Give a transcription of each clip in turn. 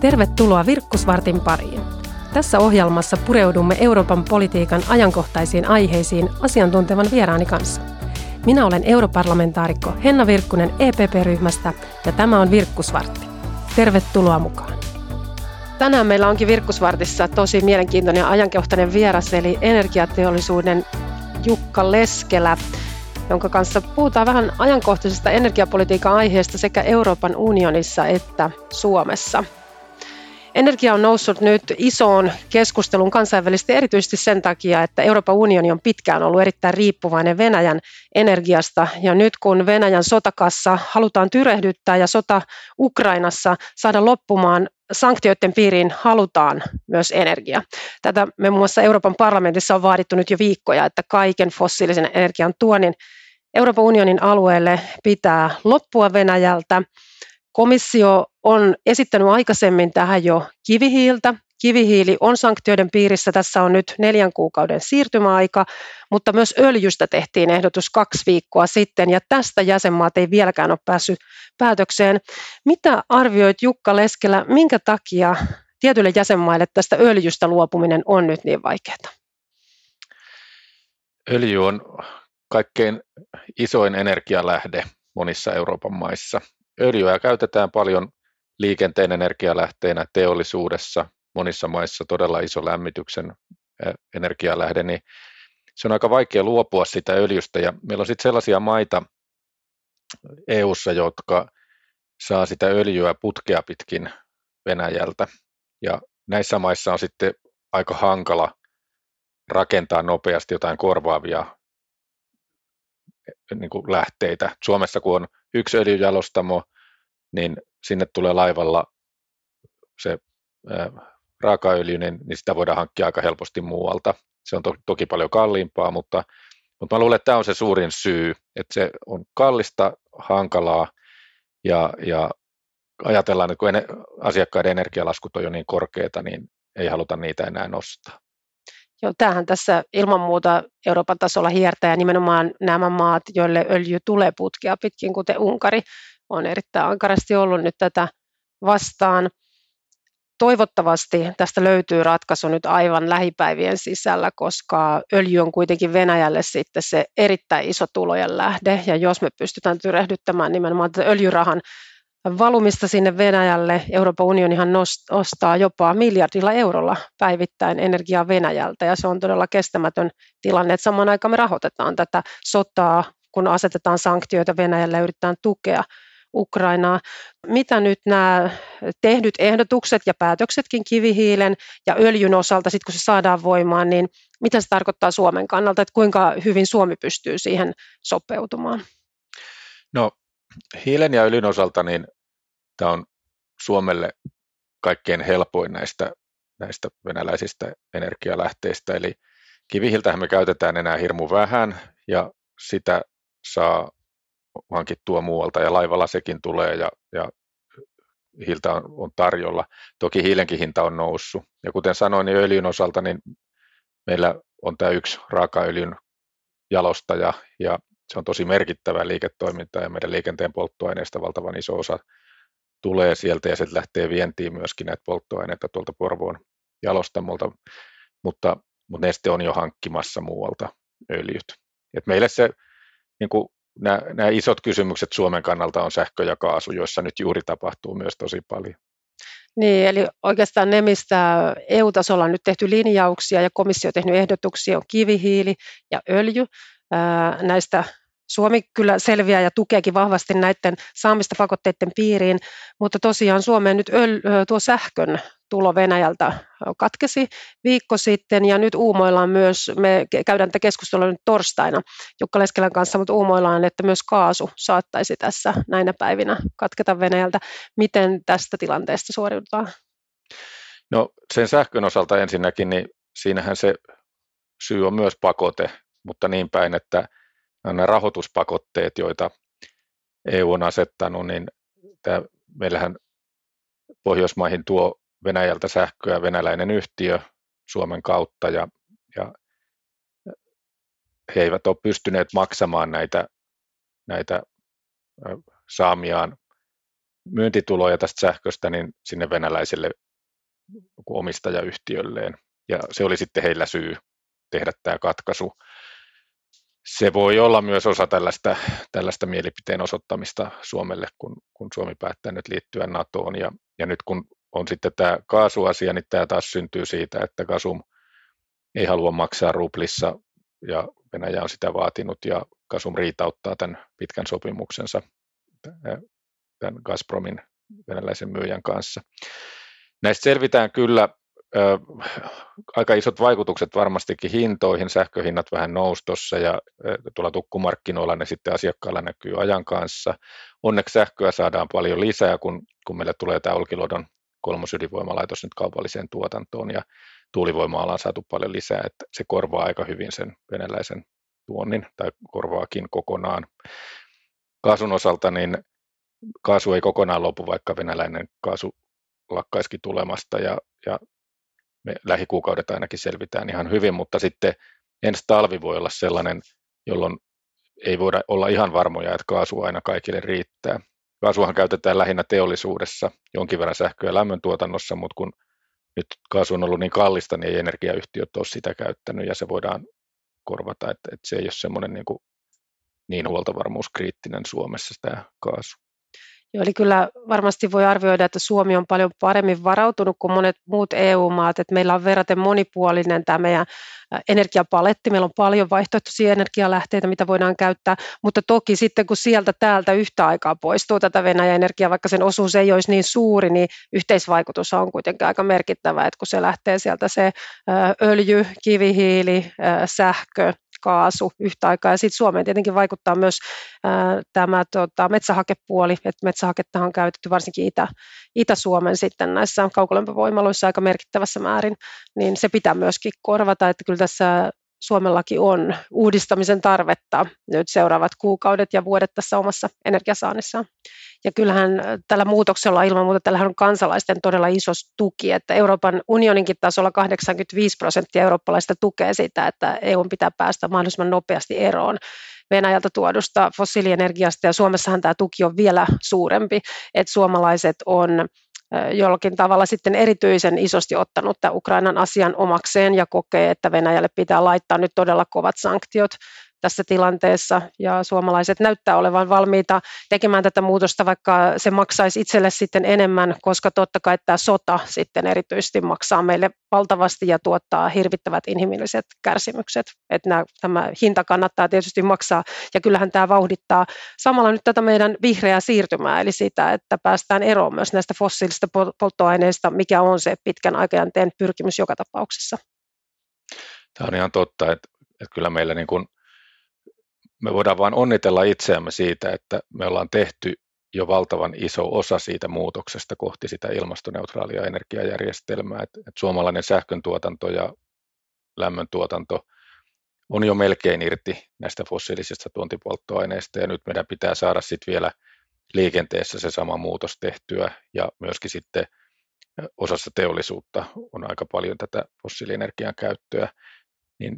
Tervetuloa Virkkusvartin pariin. Tässä ohjelmassa pureudumme Euroopan politiikan ajankohtaisiin aiheisiin asiantuntevan vieraani kanssa. Minä olen europarlamentaarikko Henna Virkkunen EPP-ryhmästä ja tämä on Virkkusvartti. Tervetuloa mukaan. Tänään meillä onkin Virkkusvartissa tosi mielenkiintoinen ja ajankohtainen vieras, eli energiateollisuuden Jukka Leskelä, jonka kanssa puhutaan vähän ajankohtaisesta energiapolitiikan aiheesta sekä Euroopan unionissa että Suomessa. Energia on noussut nyt isoon keskusteluun kansainvälisesti erityisesti sen takia, että Euroopan unioni on pitkään ollut erittäin riippuvainen Venäjän energiasta. Ja nyt kun Venäjän sotakassa halutaan tyrehdyttää ja sota Ukrainassa saada loppumaan, sanktioiden piiriin halutaan myös energia. Tätä me muun muassa Euroopan parlamentissa on vaadittu nyt jo viikkoja, että kaiken fossiilisen energian tuonnin Euroopan unionin alueelle pitää loppua Venäjältä. Komissio on esittänyt aikaisemmin tähän jo kivihiiltä. Kivihiili on sanktioiden piirissä. Tässä on nyt neljän kuukauden siirtymäaika, mutta myös öljystä tehtiin ehdotus kaksi viikkoa sitten, ja tästä jäsenmaat ei vieläkään ole päässyt päätökseen. Mitä arvioit Jukka Leskelä, minkä takia tietyille jäsenmaille tästä öljystä luopuminen on nyt niin vaikeaa? Öljy on kaikkein isoin energialähde monissa Euroopan maissa. Öljyä käytetään paljon liikenteen energialähteenä teollisuudessa, monissa maissa todella iso lämmityksen energialähde, niin se on aika vaikea luopua sitä öljystä. Ja meillä on sitten sellaisia maita EU:ssa, jotka saa sitä öljyä putkea pitkin Venäjältä. Ja näissä maissa on sitten aika hankala rakentaa nopeasti jotain korvaavia niin kuin lähteitä. Suomessa kun on yksi öljyjalostamo, niin sinne tulee laivalla se raakaöljy, niin, niin sitä voidaan hankkia aika helposti muualta. Se on to, toki paljon kalliimpaa, mutta, mutta mä luulen, että tämä on se suurin syy, että se on kallista, hankalaa ja, ja ajatellaan, että kun asiakkaiden energialaskut on jo niin korkeita, niin ei haluta niitä enää nostaa. Joo, tämähän tässä ilman muuta Euroopan tasolla hiertää ja nimenomaan nämä maat, joille öljy tulee putkia pitkin, kuten Unkari, on erittäin ankarasti ollut nyt tätä vastaan. Toivottavasti tästä löytyy ratkaisu nyt aivan lähipäivien sisällä, koska öljy on kuitenkin Venäjälle sitten se erittäin iso tulojen lähde, ja jos me pystytään tyrehdyttämään nimenomaan tätä öljyrahan valumista sinne Venäjälle. Euroopan unionihan ostaa jopa miljardilla eurolla päivittäin energiaa Venäjältä ja se on todella kestämätön tilanne, että samaan aikaan me rahoitetaan tätä sotaa, kun asetetaan sanktioita Venäjälle ja yritetään tukea Ukrainaa. Mitä nyt nämä tehdyt ehdotukset ja päätöksetkin kivihiilen ja öljyn osalta, sit kun se saadaan voimaan, niin mitä se tarkoittaa Suomen kannalta, että kuinka hyvin Suomi pystyy siihen sopeutumaan? No hiilen ja öljyn osalta niin tämä on Suomelle kaikkein helpoin näistä, näistä venäläisistä energialähteistä, eli kivihiiltähän me käytetään enää hirmu vähän ja sitä saa hankittua muualta ja laivalla sekin tulee ja, ja hiiltä on, on tarjolla. Toki hiilenkin hinta on noussut. Ja kuten sanoin, niin öljyn osalta niin meillä on tämä yksi raakaöljyn jalostaja ja se on tosi merkittävä liiketoiminta ja meidän liikenteen polttoaineista valtavan iso osa tulee sieltä ja se lähtee vientiin myöskin näitä polttoaineita tuolta Porvoon jalostamolta, mutta, mutta Neste on jo hankkimassa muualta öljyt. Et meille se, niin kuin nämä, nämä isot kysymykset Suomen kannalta on sähkö ja kaasu, joissa nyt juuri tapahtuu myös tosi paljon. Niin, eli oikeastaan ne, mistä EU-tasolla on nyt tehty linjauksia ja komissio on tehnyt ehdotuksia, on kivihiili ja öljy. Näistä Suomi kyllä selviää ja tukeekin vahvasti näiden saamista pakotteiden piiriin, mutta tosiaan Suomeen nyt öl, tuo sähkön tulo Venäjältä katkesi viikko sitten ja nyt uumoillaan myös, me käydään tätä keskustelua nyt torstaina Jukka Leskelän kanssa, mutta uumoillaan, että myös kaasu saattaisi tässä näinä päivinä katketa Venäjältä. Miten tästä tilanteesta suoriudutaan? No sen sähkön osalta ensinnäkin, niin siinähän se syy on myös pakote, mutta niin päin, että nämä rahoituspakotteet, joita EU on asettanut, niin tämä, meillähän Pohjoismaihin tuo Venäjältä sähköä venäläinen yhtiö Suomen kautta ja, ja he eivät ole pystyneet maksamaan näitä, näitä saamiaan myyntituloja tästä sähköstä niin sinne venäläiselle omistajayhtiölleen. Ja se oli sitten heillä syy tehdä tämä katkaisu. Se voi olla myös osa tällaista, tällaista mielipiteen osoittamista Suomelle, kun, kun Suomi päättää nyt liittyä NATOon. Ja, ja nyt kun on sitten tämä kaasuasia, niin tämä taas syntyy siitä, että Kasum ei halua maksaa ruplissa ja Venäjä on sitä vaatinut ja Kasum riitauttaa tämän pitkän sopimuksensa tämän Gazpromin venäläisen myyjän kanssa. Näistä selvitään kyllä ö, aika isot vaikutukset varmastikin hintoihin, sähköhinnat vähän noustossa ja ö, tuolla tukkumarkkinoilla ne sitten asiakkailla näkyy ajan kanssa. Onneksi sähköä saadaan paljon lisää, kun, kun meille tulee tämä Olkiluodon kolmosydinvoimalaitos nyt kaupalliseen tuotantoon ja tuulivoimaa on saatu paljon lisää, että se korvaa aika hyvin sen venäläisen tuonnin tai korvaakin kokonaan. Kaasun osalta niin kaasu ei kokonaan lopu, vaikka venäläinen kaasu lakkaisikin tulemasta ja, ja me lähikuukaudet ainakin selvitään ihan hyvin, mutta sitten ensi talvi voi olla sellainen, jolloin ei voida olla ihan varmoja, että kaasu aina kaikille riittää. Kaasuhan käytetään lähinnä teollisuudessa, jonkin verran sähkö- ja lämmöntuotannossa, mutta kun nyt kaasu on ollut niin kallista, niin ei energiayhtiöt ole sitä käyttänyt ja se voidaan korvata, että, että se ei ole semmoinen niin, kuin, niin huoltovarmuuskriittinen Suomessa tämä kaasu. Joo, eli kyllä varmasti voi arvioida, että Suomi on paljon paremmin varautunut kuin monet muut EU-maat, että meillä on verraten monipuolinen tämä meidän energiapaletti, meillä on paljon vaihtoehtoisia energialähteitä, mitä voidaan käyttää, mutta toki sitten kun sieltä täältä yhtä aikaa poistuu tätä Venäjän energiaa, vaikka sen osuus ei olisi niin suuri, niin yhteisvaikutus on kuitenkin aika merkittävä, että kun se lähtee sieltä se öljy, kivihiili, sähkö, kaasu yhtä aikaa. Ja sitten Suomeen tietenkin vaikuttaa myös ää, tämä tota, metsähakepuoli, että metsähaketta on käytetty varsinkin Itä, Itä-Suomen sitten näissä kaukolämpövoimaloissa aika merkittävässä määrin, niin se pitää myöskin korvata, että kyllä tässä Suomellakin on uudistamisen tarvetta nyt seuraavat kuukaudet ja vuodet tässä omassa energiasaannissaan. Ja kyllähän tällä muutoksella ilman muuta tällähän on kansalaisten todella iso tuki, että Euroopan unioninkin tasolla 85 prosenttia eurooppalaista tukee sitä, että EU pitää päästä mahdollisimman nopeasti eroon Venäjältä tuodusta fossiilienergiasta ja Suomessahan tämä tuki on vielä suurempi, että suomalaiset on jollakin tavalla sitten erityisen isosti ottanut tämän Ukrainan asian omakseen ja kokee, että Venäjälle pitää laittaa nyt todella kovat sanktiot tässä tilanteessa ja suomalaiset näyttää olevan valmiita tekemään tätä muutosta, vaikka se maksaisi itselle sitten enemmän, koska totta kai tämä sota sitten erityisesti maksaa meille valtavasti ja tuottaa hirvittävät inhimilliset kärsimykset. Että nämä, tämä hinta kannattaa tietysti maksaa ja kyllähän tämä vauhdittaa samalla nyt tätä meidän vihreää siirtymää, eli sitä, että päästään eroon myös näistä fossiilisista polttoaineista, mikä on se pitkän aikajänteen pyrkimys joka tapauksessa. Tämä on ihan totta, että, että kyllä meillä niin kuin me voidaan vain onnitella itseämme siitä, että me ollaan tehty jo valtavan iso osa siitä muutoksesta kohti sitä ilmastoneutraalia energiajärjestelmää. että et suomalainen sähkön tuotanto ja lämmön tuotanto on jo melkein irti näistä fossiilisista tuontipolttoaineista ja nyt meidän pitää saada sitten vielä liikenteessä se sama muutos tehtyä ja myöskin sitten osassa teollisuutta on aika paljon tätä fossiilienergian käyttöä, niin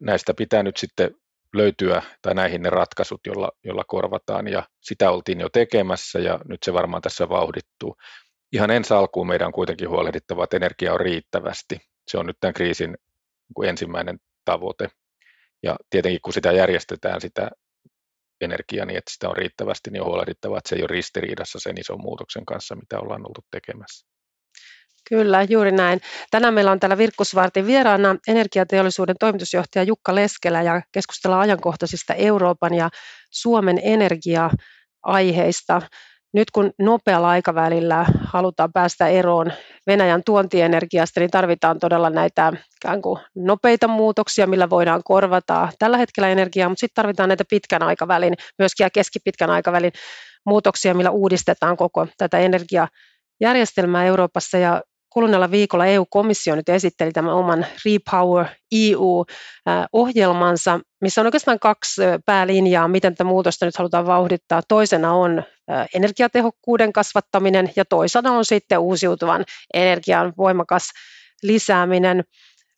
näistä pitää nyt sitten löytyä tai näihin ne ratkaisut, jolla, jolla korvataan ja sitä oltiin jo tekemässä ja nyt se varmaan tässä vauhdittuu. Ihan ensi alkuun meidän on kuitenkin huolehdittava, että energia on riittävästi. Se on nyt tämän kriisin niin ensimmäinen tavoite. Ja tietenkin kun sitä järjestetään sitä energiaa niin, että sitä on riittävästi, niin on huolehdittava, että se ei ole ristiriidassa sen ison muutoksen kanssa, mitä ollaan oltu tekemässä. Kyllä, juuri näin. Tänään meillä on täällä Virkkusvartin vieraana energiateollisuuden toimitusjohtaja Jukka Leskelä ja keskustellaan ajankohtaisista Euroopan ja Suomen energia-aiheista. Nyt kun nopealla aikavälillä halutaan päästä eroon Venäjän tuontienergiasta, niin tarvitaan todella näitä kuin nopeita muutoksia, millä voidaan korvata tällä hetkellä energiaa, mutta sitten tarvitaan näitä pitkän aikavälin, myöskin ja keskipitkän aikavälin muutoksia, millä uudistetaan koko tätä energiajärjestelmää Euroopassa ja kuluneella viikolla EU-komissio nyt esitteli tämän oman Repower EU-ohjelmansa, missä on oikeastaan kaksi päälinjaa, miten tätä muutosta nyt halutaan vauhdittaa. Toisena on energiatehokkuuden kasvattaminen ja toisena on sitten uusiutuvan energian voimakas lisääminen.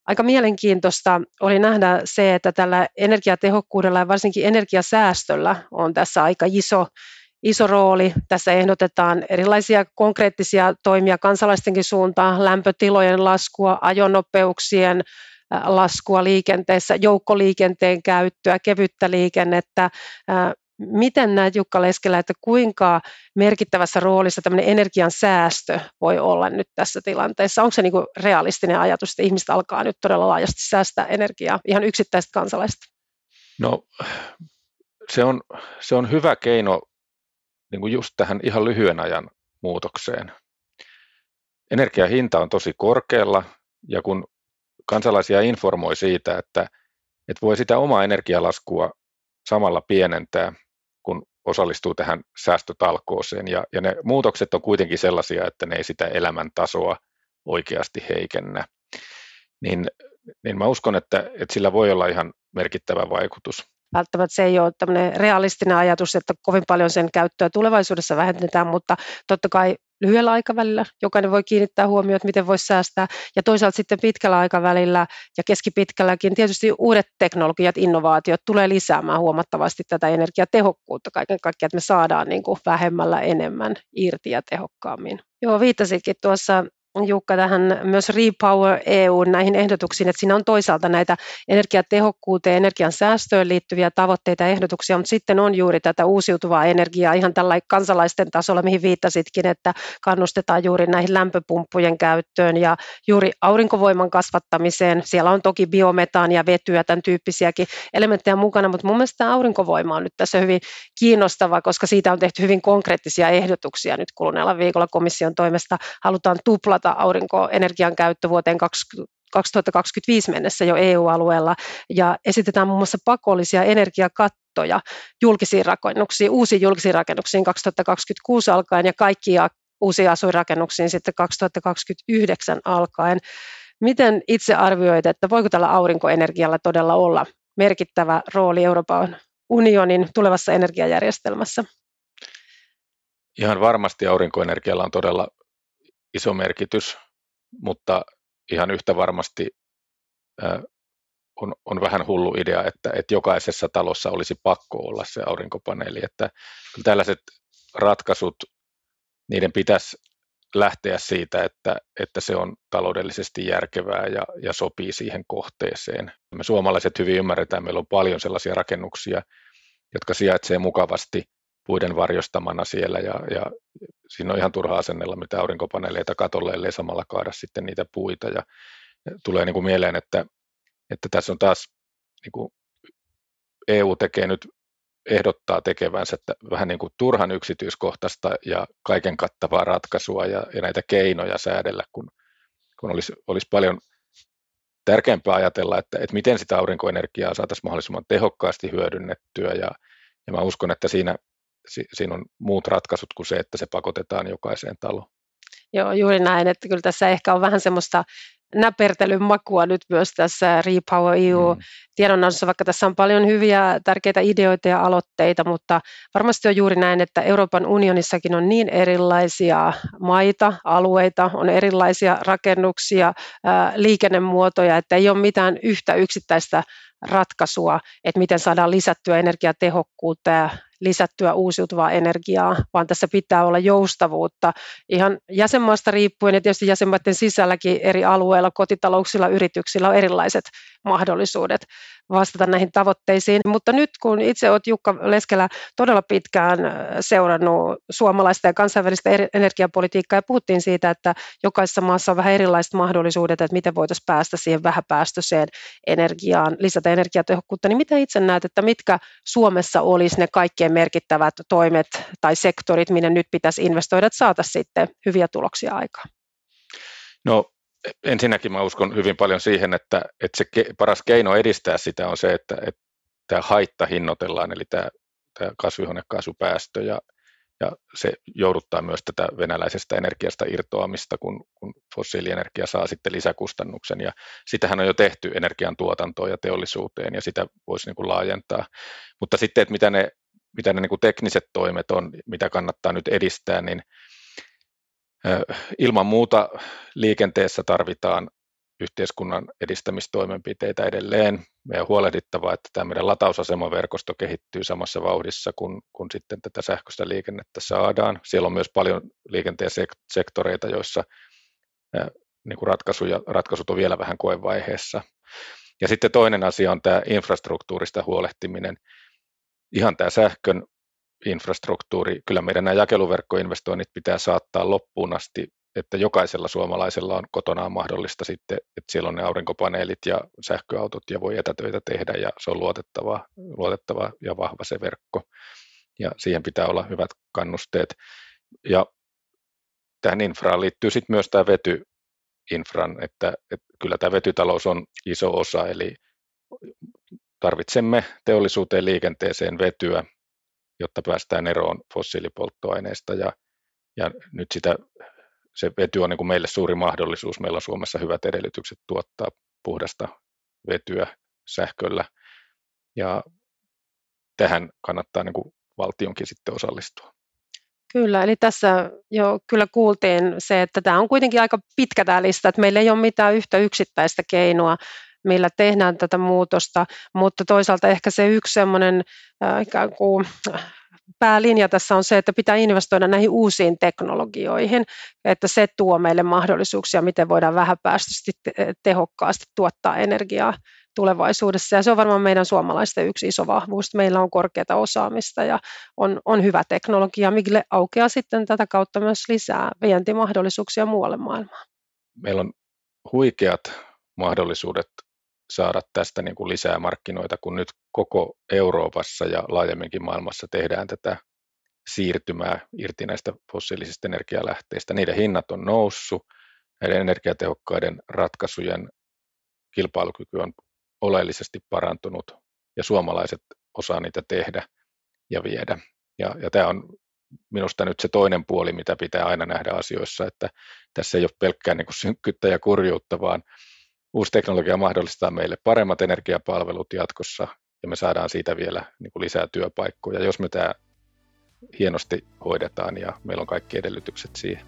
Aika mielenkiintoista oli nähdä se, että tällä energiatehokkuudella ja varsinkin energiasäästöllä on tässä aika iso iso rooli. Tässä ehdotetaan erilaisia konkreettisia toimia kansalaistenkin suuntaan, lämpötilojen laskua, ajonopeuksien laskua liikenteessä, joukkoliikenteen käyttöä, kevyttä liikennettä. Miten näet Jukka Leskelä, että kuinka merkittävässä roolissa tämmöinen energian säästö voi olla nyt tässä tilanteessa? Onko se niin realistinen ajatus, että ihmiset alkaa nyt todella laajasti säästää energiaa, ihan yksittäiset kansalaiset? No se on, se on hyvä keino niin kuin just tähän ihan lyhyen ajan muutokseen. Energian hinta on tosi korkealla ja kun kansalaisia informoi siitä, että, että voi sitä omaa energialaskua samalla pienentää, kun osallistuu tähän säästötalkooseen. Ja, ja ne muutokset on kuitenkin sellaisia, että ne ei sitä elämäntasoa oikeasti heikennä. Niin, niin mä uskon, että, että sillä voi olla ihan merkittävä vaikutus välttämättä se ei ole tämmöinen realistinen ajatus, että kovin paljon sen käyttöä tulevaisuudessa vähennetään, mutta totta kai lyhyellä aikavälillä jokainen voi kiinnittää huomioon, että miten voisi säästää, ja toisaalta sitten pitkällä aikavälillä ja keskipitkälläkin tietysti uudet teknologiat, innovaatiot tulee lisäämään huomattavasti tätä energiatehokkuutta kaiken kaikkiaan, että me saadaan niin kuin vähemmällä enemmän irti ja tehokkaammin. Joo, viittasitkin tuossa Jukka tähän myös Repower EU näihin ehdotuksiin, että siinä on toisaalta näitä energiatehokkuuteen, energian säästöön liittyviä tavoitteita ja ehdotuksia, mutta sitten on juuri tätä uusiutuvaa energiaa ihan tällä kansalaisten tasolla, mihin viittasitkin, että kannustetaan juuri näihin lämpöpumppujen käyttöön ja juuri aurinkovoiman kasvattamiseen. Siellä on toki biometaania, vetyä, tämän tyyppisiäkin elementtejä mukana, mutta mun mielestä tämä aurinkovoima on nyt tässä hyvin kiinnostava, koska siitä on tehty hyvin konkreettisia ehdotuksia nyt kuluneella viikolla komission toimesta. Halutaan tuplata tuplata aurinkoenergian käyttö vuoteen 2025 mennessä jo EU-alueella ja esitetään muun muassa pakollisia energiakattoja julkisiin rakennuksiin, uusiin julkisiin rakennuksiin 2026 alkaen ja kaikkia uusiin asuinrakennuksiin sitten 2029 alkaen. Miten itse arvioit, että voiko tällä aurinkoenergialla todella olla merkittävä rooli Euroopan unionin tulevassa energiajärjestelmässä? Ihan varmasti aurinkoenergialla on todella iso merkitys, mutta ihan yhtä varmasti on, on vähän hullu idea, että, että jokaisessa talossa olisi pakko olla se aurinkopaneeli. Että tällaiset ratkaisut, niiden pitäisi lähteä siitä, että, että se on taloudellisesti järkevää ja, ja sopii siihen kohteeseen. Me suomalaiset hyvin ymmärretään, meillä on paljon sellaisia rakennuksia, jotka sijaitsee mukavasti puiden varjostamana siellä ja, ja siinä on ihan turha asennella mitä aurinkopaneeleita katolle, ellei samalla kaada sitten niitä puita. Ja tulee niin kuin mieleen, että, että tässä on taas niin kuin EU tekee nyt ehdottaa tekevänsä että vähän niin kuin turhan yksityiskohtaista ja kaiken kattavaa ratkaisua ja, ja näitä keinoja säädellä, kun, kun olisi, olisi paljon tärkeämpää ajatella, että, että miten sitä aurinkoenergiaa saataisiin mahdollisimman tehokkaasti hyödynnettyä. Ja, ja mä uskon, että siinä siinä on muut ratkaisut kuin se, että se pakotetaan jokaiseen taloon. Joo, juuri näin, että kyllä tässä ehkä on vähän semmoista näpertelyn makua nyt myös tässä Repower EU mm. vaikka tässä on paljon hyviä tärkeitä ideoita ja aloitteita, mutta varmasti on juuri näin, että Euroopan unionissakin on niin erilaisia maita, alueita, on erilaisia rakennuksia, liikennemuotoja, että ei ole mitään yhtä yksittäistä ratkaisua, että miten saadaan lisättyä energiatehokkuutta ja lisättyä uusiutuvaa energiaa, vaan tässä pitää olla joustavuutta. Ihan jäsenmaasta riippuen ja tietysti jäsenmaiden sisälläkin eri alueilla, kotitalouksilla, yrityksillä on erilaiset mahdollisuudet vastata näihin tavoitteisiin. Mutta nyt kun itse olet Jukka Leskelä todella pitkään seurannut suomalaista ja kansainvälistä energiapolitiikkaa ja puhuttiin siitä, että jokaisessa maassa on vähän erilaiset mahdollisuudet, että miten voitaisiin päästä siihen vähäpäästöiseen energiaan, lisätä energiatehokkuutta, niin mitä itse näet, että mitkä Suomessa olisi ne kaikkein merkittävät toimet tai sektorit, minne nyt pitäisi investoida, että saataisiin sitten hyviä tuloksia aikaan? No ensinnäkin mä uskon hyvin paljon siihen, että, että se ke, paras keino edistää sitä on se, että, että tämä haitta hinnoitellaan, eli tämä, tämä kasvihuonekaasupäästö ja, ja se jouduttaa myös tätä venäläisestä energiasta irtoamista, kun, kun fossiilienergia saa sitten lisäkustannuksen. Ja sitähän on jo tehty energiantuotantoon ja teollisuuteen, ja sitä voisi niin kuin laajentaa. Mutta sitten, että mitä ne, mitä ne niin kuin tekniset toimet on, mitä kannattaa nyt edistää, niin Ilman muuta liikenteessä tarvitaan yhteiskunnan edistämistoimenpiteitä edelleen. Meidän on huolehdittava, että tämä meidän latausasemaverkosto kehittyy samassa vauhdissa, kun, kun sitten tätä sähköistä liikennettä saadaan. Siellä on myös paljon liikenteen sektoreita, joissa niin kuin ratkaisuja, ratkaisut on vielä vähän koevaiheessa. Ja sitten toinen asia on tämä infrastruktuurista huolehtiminen. Ihan tämä sähkön infrastruktuuri, kyllä meidän nämä jakeluverkkoinvestoinnit pitää saattaa loppuun asti, että jokaisella suomalaisella on kotonaan mahdollista sitten, että siellä on ne aurinkopaneelit ja sähköautot ja voi etätöitä tehdä ja se on luotettava, luotettava ja vahva se verkko. Ja siihen pitää olla hyvät kannusteet. Ja tähän infraan liittyy sitten myös tämä vety, infran, että, että kyllä tämä vetytalous on iso osa, eli tarvitsemme teollisuuteen liikenteeseen vetyä, jotta päästään eroon fossiilipolttoaineista ja, ja nyt sitä, se vety on niin kuin meille suuri mahdollisuus. Meillä on Suomessa hyvät edellytykset tuottaa puhdasta vetyä sähköllä ja tähän kannattaa niin kuin valtionkin sitten osallistua. Kyllä, eli tässä jo kyllä kuultiin se, että tämä on kuitenkin aika pitkä tämä lista, että meillä ei ole mitään yhtä yksittäistä keinoa, millä tehdään tätä muutosta, mutta toisaalta ehkä se yksi semmoinen ikään kuin päälinja tässä on se, että pitää investoida näihin uusiin teknologioihin, että se tuo meille mahdollisuuksia, miten voidaan vähäpäästöisesti tehokkaasti tuottaa energiaa tulevaisuudessa. Ja se on varmaan meidän suomalaisten yksi iso vahvuus. Meillä on korkeata osaamista ja on, on hyvä teknologia, mille aukeaa sitten tätä kautta myös lisää vientimahdollisuuksia muualle maailmaan. Meillä on huikeat mahdollisuudet saada tästä niin kuin lisää markkinoita, kun nyt koko Euroopassa ja laajemminkin maailmassa tehdään tätä siirtymää irti näistä fossiilisista energialähteistä. Niiden hinnat on noussut, näiden energiatehokkaiden ratkaisujen kilpailukyky on oleellisesti parantunut ja suomalaiset osaa niitä tehdä ja viedä. Ja, ja tämä on minusta nyt se toinen puoli, mitä pitää aina nähdä asioissa, että tässä ei ole pelkkää niin synkkyyttä ja kurjuutta, vaan uusi teknologia mahdollistaa meille paremmat energiapalvelut jatkossa ja me saadaan siitä vielä niin kuin lisää työpaikkoja, jos me tämä hienosti hoidetaan ja meillä on kaikki edellytykset siihen.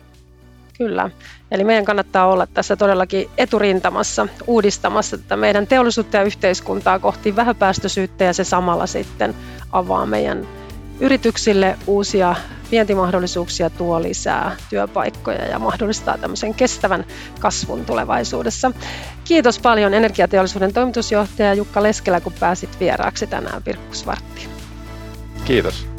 Kyllä. Eli meidän kannattaa olla tässä todellakin eturintamassa uudistamassa tätä meidän teollisuutta ja yhteiskuntaa kohti vähäpäästöisyyttä ja se samalla sitten avaa meidän yrityksille uusia vientimahdollisuuksia, tuo lisää työpaikkoja ja mahdollistaa tämmöisen kestävän kasvun tulevaisuudessa. Kiitos paljon energiateollisuuden toimitusjohtaja Jukka Leskelä, kun pääsit vieraaksi tänään Virkkusvarttiin. Kiitos.